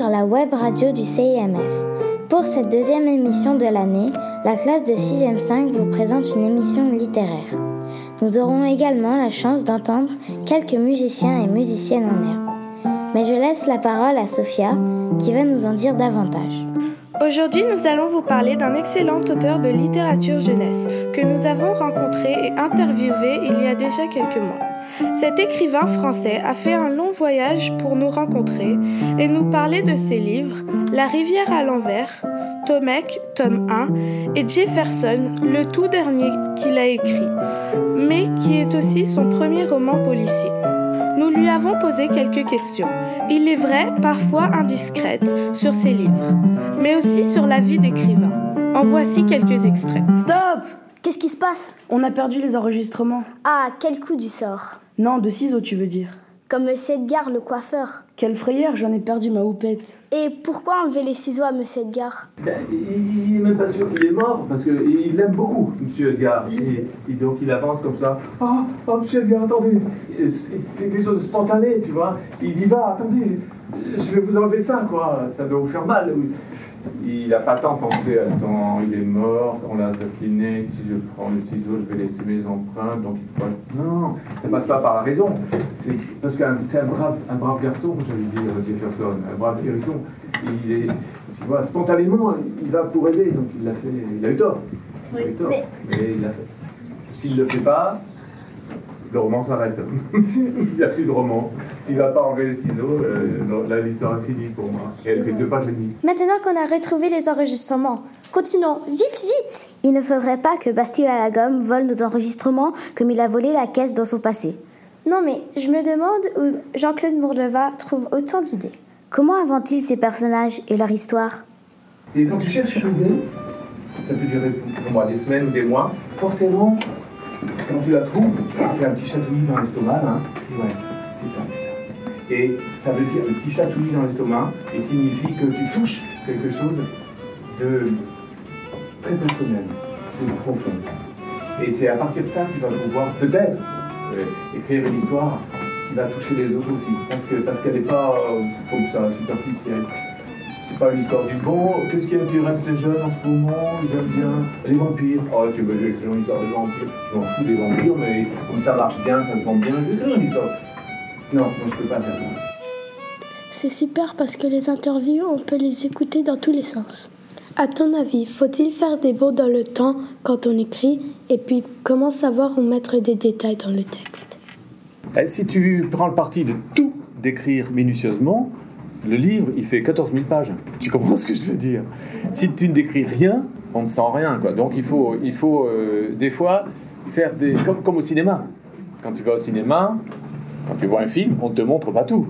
Sur la web radio du CIMF. Pour cette deuxième émission de l'année, la classe de 6e 5 vous présente une émission littéraire. Nous aurons également la chance d'entendre quelques musiciens et musiciennes en herbe. Mais je laisse la parole à Sophia qui va nous en dire davantage. Aujourd'hui, nous allons vous parler d'un excellent auteur de littérature jeunesse que nous avons rencontré et interviewé il y a déjà quelques mois. Cet écrivain français a fait un long voyage pour nous rencontrer et nous parler de ses livres La rivière à l'envers, Tomek, tome 1, et Jefferson, le tout dernier qu'il a écrit, mais qui est aussi son premier roman policier. Nous lui avons posé quelques questions. Il est vrai, parfois indiscrètes, sur ses livres, mais aussi sur la vie d'écrivain. En voici quelques extraits. Stop Qu'est-ce qui se passe On a perdu les enregistrements. Ah, quel coup du sort Non, de ciseaux, tu veux dire. Comme Monsieur Edgar, le coiffeur. Quelle frayeur, j'en ai perdu ma houppette. Et pourquoi enlever les ciseaux à Monsieur Edgar? Ben, Il n'est même pas sûr qu'il est mort, parce qu'il l'aime beaucoup, Monsieur Edgar. Et, et donc il avance comme ça. Oh, oh Monsieur Edgar, attendez. C'est quelque chose de spontané, tu vois. Il y va, attendez. Je vais vous enlever ça, quoi. Ça doit vous faire mal. Il n'a pas de penser, attends, il est mort, on l'a assassiné, si je prends le ciseau, je vais laisser mes empreintes, donc il faut... Non, ça passe pas par la raison. C'est parce que c'est un brave, un brave garçon, j'avais dit à Jefferson, un brave hérisson. Il est, tu vois, spontanément, il va pour aider, donc il l'a fait, il a eu tort. Il a eu tort, mais- mais il l'a fait. S'il ne le fait pas, le roman s'arrête. il n'y a plus de roman. S'il ne va pas enlever les ciseaux, euh, là, l'histoire est finie pour moi. Et elle fait deux pages et demie. Maintenant qu'on a retrouvé les enregistrements, continuons, vite, vite Il ne faudrait pas que Bastille à la gomme vole nos enregistrements comme il a volé la caisse dans son passé. Non mais je me demande où Jean-Claude Mourleva trouve autant d'idées. Comment invente-t-il ces personnages et leur histoire? Et quand tu cherches une idée, ça peut durer pour pour moi des semaines ou des mois. Forcément, quand tu la trouves, tu fais un petit chatouillis dans l'estomac. Hein. Ouais, c'est ça, c'est ça. Et ça veut dire le petit chatouillis dans l'estomac et signifie que tu touches quelque chose de très personnel, de profond. Et c'est à partir de ça que tu vas pouvoir peut-être écrire une histoire qui va toucher les autres aussi. Parce que parce qu'elle n'est pas euh, comme ça, superficielle. C'est pas une histoire du bon. Qu'est-ce qui intéresse les jeunes en ce moment? Ils aiment bien les vampires. Oh, tu veux que une histoire de vampires? Je m'en fous des vampires, mais comme ça marche bien, ça se vend bien, je vais écrire une histoire. Non, moi je peux pas faire ça. C'est super parce que les interviews, on peut les écouter dans tous les sens. À ton avis, faut-il faire des bons dans le temps quand on écrit? Et puis, comment savoir où mettre des détails dans le texte? Eh, Si tu prends le parti de tout décrire minutieusement, le livre, il fait 14 000 pages. Tu comprends ce que je veux dire? Si tu ne décris rien, on ne sent rien. Quoi. Donc il faut, il faut euh, des fois faire des... Comme, au cinéma. Quand tu vas au cinéma, quand tu vois un film, on ne te montre pas tout.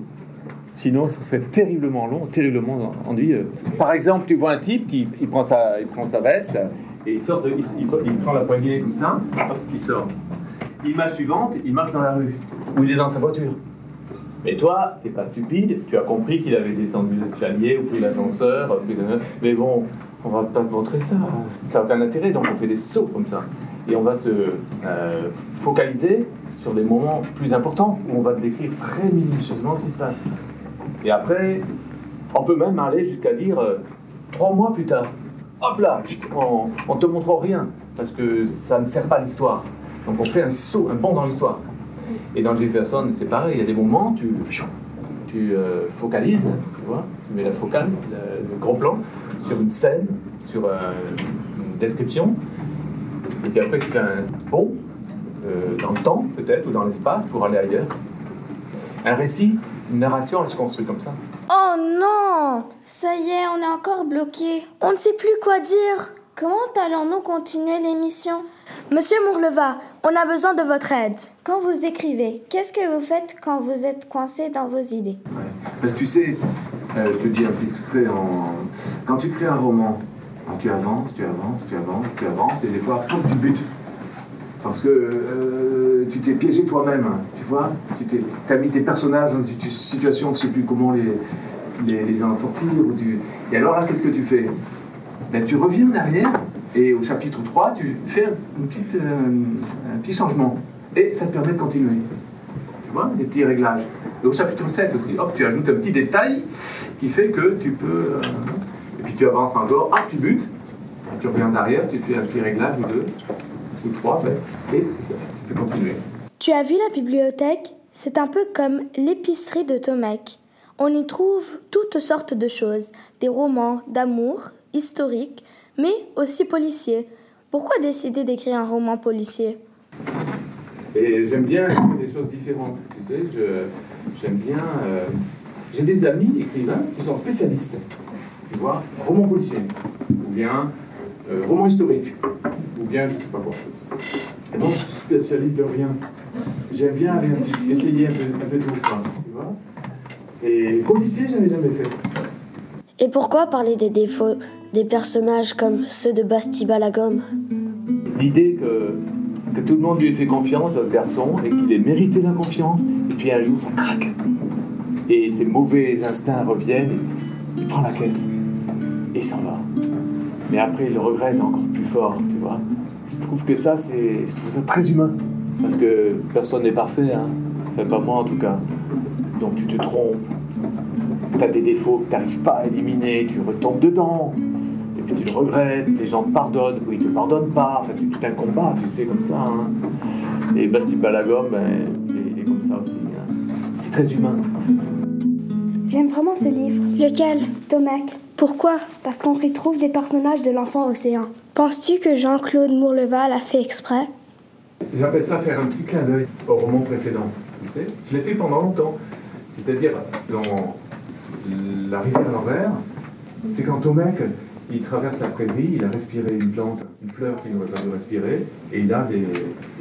Sinon, ce serait terriblement long, terriblement ennuyeux. Par exemple, tu vois un type qui il prend, sa, il prend sa veste et il, sort il, prend la poignée comme ça, il sort. Image suivante, il marche dans la rue, ou il est dans sa voiture. Mais toi, t'es pas stupide, tu as compris qu'il avait descendu l'escalier ou pris l'ascenseur, mais bon, on va pas te montrer ça, ça n'a aucun intérêt, donc on fait des sauts comme ça. Et on va se euh, focaliser sur des moments plus importants où on va te décrire très minutieusement ce qui se passe. Et après, on peut même aller jusqu'à dire euh, trois mois plus tard, hop là, on, on te montre rien, parce que ça ne sert pas l'histoire. Donc on fait un saut, un bond dans l'histoire. Et dans Jefferson, c'est pareil, il y a des moments, tu, tu euh, focalises, tu vois, tu mets la focale, le, gros plan, sur une scène, sur euh, une description, et puis après tu fais un bond euh, dans le temps, peut-être, ou dans l'espace, pour aller ailleurs. Un récit, une narration, elle se construit comme ça. Oh non Ça y est, on est encore bloqué. On ne sait plus quoi dire. Comment allons-nous continuer l'émission? Monsieur Mourleva, on a besoin de votre aide. Quand vous écrivez, qu'est-ce que vous faites quand vous êtes coincé dans vos idées? Parce que tu sais, euh, je te dis un petit secret, en... quand tu crées un roman, quand tu avances, tu avances, tu avances, tu avances, et des fois, faut que tu butes. Parce que euh, tu t'es piégé toi-même, tu vois? Tu as mis tes personnages dans une situ- situation, je ne sais plus comment les, les, les en sortir. Ou tu... Et alors là, qu'est-ce que tu fais? Ben, Tu reviens en arrière, et au chapitre 3, tu fais euh, un petit changement. Et ça te permet de continuer. Tu vois, des petits réglages. Et au chapitre 7 aussi, hop, tu ajoutes un petit détail qui fait que tu peux. euh, et puis tu avances encore, hop, tu butes, tu reviens derrière, tu fais un petit réglage ou deux, ou trois, ben, et tu peux continuer. Tu as vu la bibliothèque? C'est un peu comme l'épicerie de Tomek. On y trouve toutes sortes de choses, des romans d'amour, historiques, mais aussi policiers. Pourquoi décider d'écrire un roman policier? Et j'aime bien écrire des choses différentes. Tu sais, je- j'aime bien. euh, J'ai des amis écrivains qui sont spécialistes. Tu vois, roman policier, ou bien euh, roman historique, ou bien je sais pas quoi. Et moi, je suis spécialiste de rien. J'aime bien aller essayer un peu, un peu tout, quoi, tu vois. Et policier, j'avais jamais fait. Et pourquoi parler des défauts? Des personnages comme ceux de Basti Balagom L'idée que, que tout le monde lui ait fait confiance à ce garçon et qu'il ait mérité la confiance, et puis un jour ça craque. Et ses mauvais instincts reviennent, il prend la caisse et s'en va. Mais après il le regrette encore plus fort, tu vois. Je trouve que ça, c'est, trouve ça très humain. Parce que personne n'est parfait, hein. Pas moi en tout cas. Donc tu te trompes, tu as des défauts que tu n'arrives pas à éliminer, tu retombes dedans. Et puis tu le regrettes, les gens te pardonnent ou ils te pardonnent pas. Enfin, c'est tout un combat, tu sais, comme ça. hein. Et Basti Balagom, ben, il, est, est comme ça aussi. hein. C'est très humain, en fait. J'aime vraiment ce livre. Lequel? Tomek. Pourquoi? Parce qu'on retrouve des personnages de l'enfant océan. Penses-tu que Jean-Claude Mourleval a fait exprès? J'appelle ça faire un petit clin d'œil au roman précédent. Tu sais, je l'ai fait pendant longtemps. C'est-à-dire, dans La rivière à l'envers, c'est quand Tomek, il traverse la prairie, il a respiré une plante, une fleur qu'il n'aurait pas dû respirer, et il a des,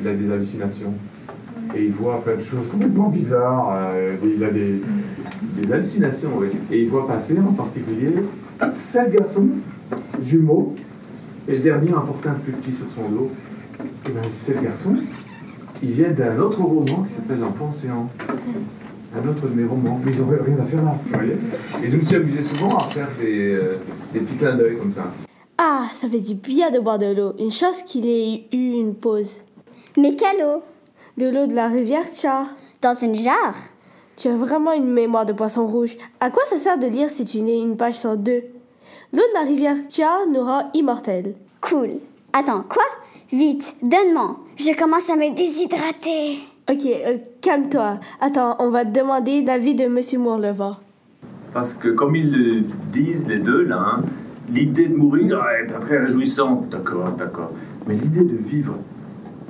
il a des hallucinations. Et il voit plein de choses complètement bizarres. euh, il a des, hallucinations, oui. Et il voit passer en particulier sept garçons jumeaux, et le dernier en porte un plus petit sur son dos. Et bien, ces garçons, ils viennent d'un autre roman qui s'appelle L'Enfant Océan. Un autre de mes romans. Mais ils n'ont rien à faire là, vous voyez Et je me suis amusé souvent à faire des, euh, des petits clins d'œil comme ça. Ah, ça fait du bien de boire de l'eau. Une chance qu'il ait eu une pause. Mais quelle eau? De l'eau de la rivière Tcha. Dans une jarre? Tu as vraiment une mémoire de poisson rouge. À quoi ça sert de lire si tu n'es une page sur deux? L'eau de la rivière Tcha nous rend immortels. Cool. Attends, quoi? Vite, donne-moi. Je commence à me déshydrater. Ok, euh, calme-toi. Attends, on va te demander l'avis de Monsieur Mourleva. Parce que comme ils le disent les deux là, hein, l'idée de mourir ah, est pas très réjouissante. D'accord, d'accord. Mais l'idée de vivre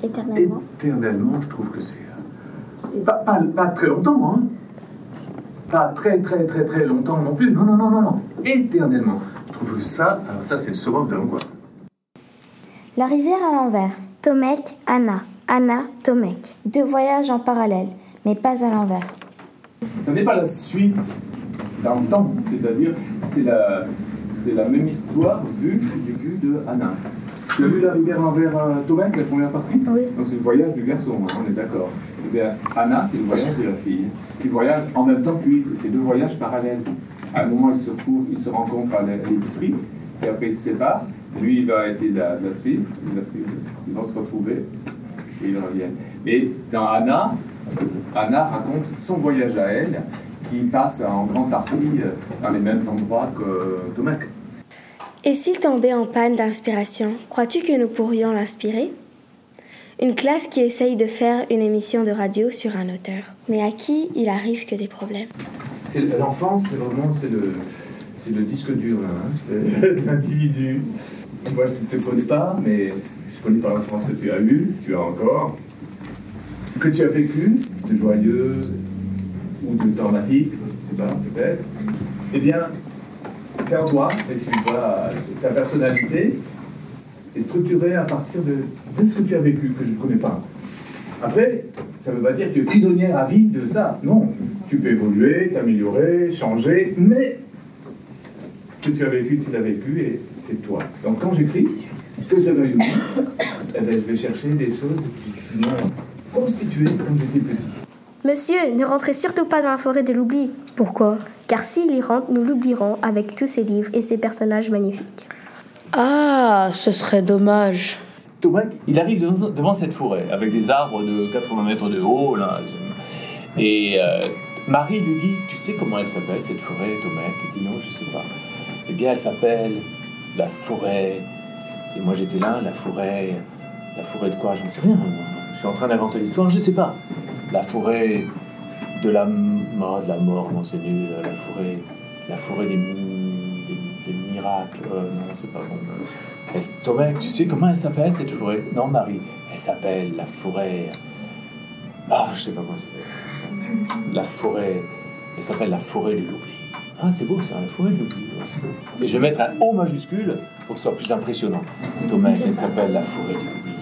Éternellement. éternellement, je trouve que c'est. euh, Pas, pas, pas très longtemps, hein. Pas très très très très longtemps non plus. Non, non, non, non, non. Éternellement. Je trouve que ça, alors ça c'est le summum de l'angoisse. La rivière à l'envers. Tomek, Anna. Anna, Tomek. Deux voyages en parallèle, mais pas à l'envers. Ça n'est pas la suite dans le temps, c'est-à-dire c'est la, c'est la même histoire vue du vue de Anna. Tu as vu la rivière envers euh, Tomek, la première partie? Oui. Donc c'est le voyage du garçon, hein, on est d'accord. Eh bien, Anna, c'est le voyage de la fille, qui voyage en même temps que lui. C'est deux voyages parallèles. À un moment, ils se retrouvent, ils se rencontrent à l'é- à l'épicerie, et après ils se séparent. Et lui, il va essayer de la, de la suivre, il va suivre. Ils vont se retrouver, et ils reviennent. Mais dans Anna, Anna raconte son voyage à elle, qui passe en grande partie euh, dans les mêmes endroits que Tomek. Et s'il tombait en panne d'inspiration, crois-tu que nous pourrions l'inspirer? Une classe qui essaye de faire une émission de radio sur un auteur, mais à qui il arrive que des problèmes? L'enfance, c'est vraiment c'est le, c'est le disque dur hein. c'est l'individu. Moi, je ne te connais pas, mais je connais pas l'enfance que tu as eue, tu as encore. Que tu as vécu, de joyeux ou de dramatique, je sais pas, peut-être. Eh bien, c'est en toi, et tu vois, ta personnalité est structurée à partir de, de ce que tu as vécu, que je ne connais pas. Après, ça ne veut pas dire que tu es prisonnière à vie de ça. Non. Tu peux évoluer, t'améliorer, changer, mais ce que tu as vécu, tu l'as vécu et c'est toi. Donc quand j'écris, que eh ben, je vais chercher des choses qui m'ont constitué quand j'étais petit. Monsieur, ne rentrez surtout pas dans la forêt de l'oubli. Pourquoi? Car s'il y rentre, nous l'oublierons avec tous ses livres et ses personnages magnifiques. Ah, ce serait dommage. Tomek, il arrive devant, devant cette forêt avec des arbres de 80 mètres de haut. Là, et euh, Marie lui dit Tu sais comment elle s'appelle cette forêt, Thomas Il dit Non, je sais pas. Eh bien, elle s'appelle la forêt. Et moi j'étais là, la forêt. La forêt de quoi J'en sais rien. Je suis en train d'inventer l'histoire, je sais pas. La forêt de la mort, de la mort, non, c'est nul. La forêt, la forêt des, des, miracles. Euh, non, c'est pas bon. Thomas, tu sais comment elle s'appelle cette forêt? Non, Marie. Elle s'appelle la forêt. Ah, je sais pas comment. La forêt. Elle s'appelle la forêt de l'oubli. Ah, c'est beau ça, la forêt de l'oubli. Et je vais mettre un O majuscule pour que ce soit plus impressionnant. Thomas, elle s'appelle la forêt de l'oubli.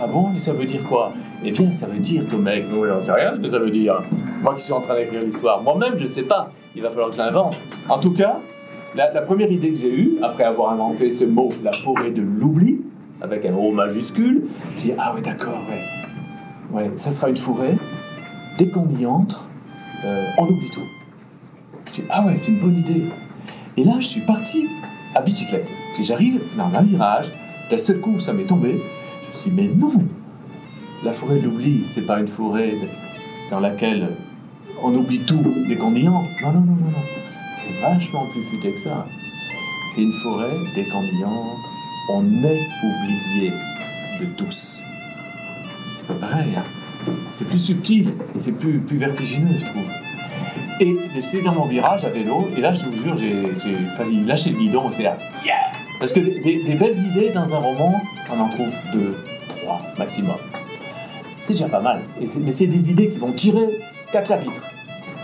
Ah bon Et ça veut dire quoi? Eh bien, ça veut dire, Thomas, nous, on rien ce que ça veut dire. Moi qui suis en train d'écrire l'histoire, moi-même, je ne sais pas. Il va falloir que je l'invente. En tout cas, la, première idée que j'ai eue, après avoir inventé ce mot, la forêt de l'oubli, avec un O majuscule, j'ai dit, ah ouais, d'accord, ouais. Ouais, ça sera une forêt. Dès qu'on y entre, on oublie tout. J'ai dit, ah ouais, c'est une bonne idée. Et là, je suis parti à bicyclette. Puis j'arrive dans un virage, d'un seul coup, ça m'est tombé. Je me suis dit, mais non La forêt de l'oubli, c'est pas une forêt dans laquelle on oublie tout dès qu'on. Non, non, non, non, non. C'est vachement plus futé que ça. C'est une forêt, dès qu'on on est oublié de tous. C'est pas pareil, hein. C'est plus subtil et c'est plus vertigineux, je trouve. Et j'étais dans mon virage à vélo, et là, je vous jure, j'ai failli lâcher le guidon et faire Yeah Parce que des, belles idées dans un roman, on en trouve deux, trois maximum. C'est déjà pas mal. Mais c'est des idées qui vont tirer quatre chapitres.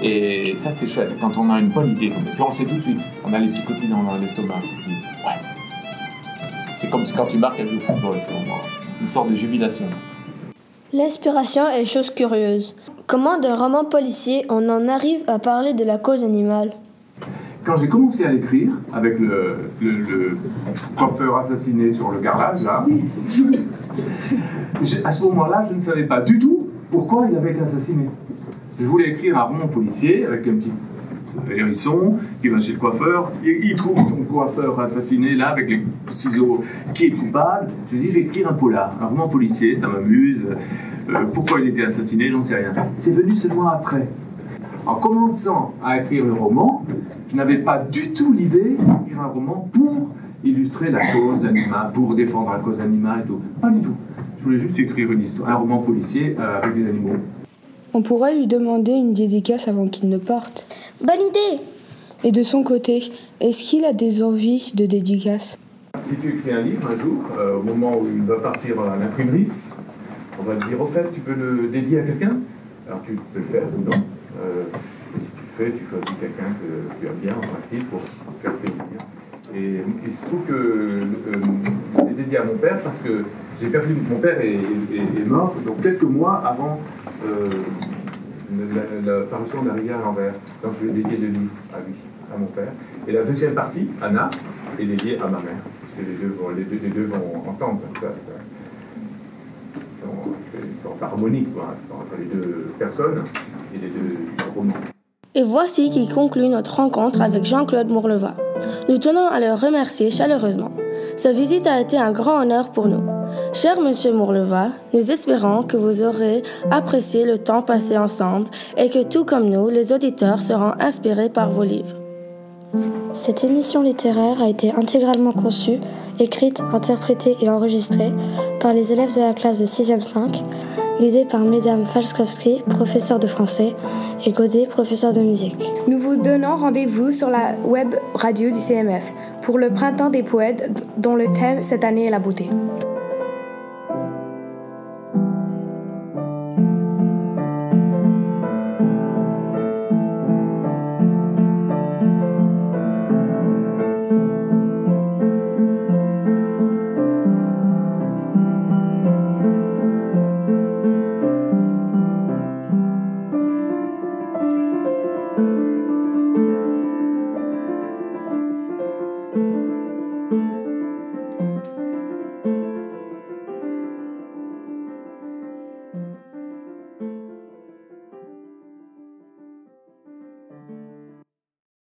Et ça, c'est chouette. Quand on a une bonne idée, puis on sait tout de suite, on a les picotis dans l'estomac. Ouais. C'est comme quand tu marques avec le football, c'est une sorte de jubilation. L'inspiration est chose curieuse. Comment d'un roman policier on en arrive à parler de la cause animale? Quand j'ai commencé à l'écrire, avec le, le, coiffeur assassiné sur le là, à ce moment-là, je ne savais pas du tout pourquoi il avait été assassiné. Je voulais écrire un roman policier avec un petit hérisson qui va chez le coiffeur, il, trouve son coiffeur assassiné là avec les ciseaux, qui est coupable. Je dis, je vais écrire un polar, un roman policier, ça m'amuse. Euh, pourquoi il était assassiné, j'en sais rien. C'est venu seulement après. En commençant à écrire le roman, je n'avais pas du tout l'idée d'écrire un roman pour illustrer la cause animale, pour défendre la cause animale et tout. Pas du tout. Je voulais juste écrire une histoire, un roman policier euh, avec des animaux. On pourrait lui demander une dédicace avant qu'il ne parte. Bonne idée Et de son côté, est-ce qu'il a des envies de dédicace? Si tu écris un livre un jour, euh, au moment où il va partir à l'imprimerie, on va te dire, au fait, tu peux le dédier à quelqu'un? Alors tu peux le faire ou non. Euh, et si tu le fais, tu choisis quelqu'un que tu aimes bien en principe pour faire plaisir. Et il se trouve que euh, je dédié à mon père parce que j'ai perdu, mon père est, mort, donc quelques mois avant euh, la, parution d'un à l'envers. Donc je vais dédier le livre à lui, à mon père. Et la deuxième partie, Anna, est dédiée à ma mère. Parce que les deux vont, les deux, vont ensemble. Ça, ils sont, harmoniques entre les deux personnes et les deux romans. Et voici qui conclut notre rencontre avec Jean-Claude Mourleva. Nous tenons à le remercier chaleureusement. Sa visite a été un grand honneur pour nous. Cher Monsieur Mourleva, nous espérons que vous aurez apprécié le temps passé ensemble et que tout comme nous, les auditeurs seront inspirés par vos livres. Cette émission littéraire a été intégralement conçue, écrite, interprétée et enregistrée par les élèves de la classe de 6e 5, guidée par Mesdames Falskowski, professeur de français, et Godet, professeur de musique. Nous vous donnons rendez-vous sur la web radio du CMF pour le Printemps des poètes dont le thème cette année est la beauté.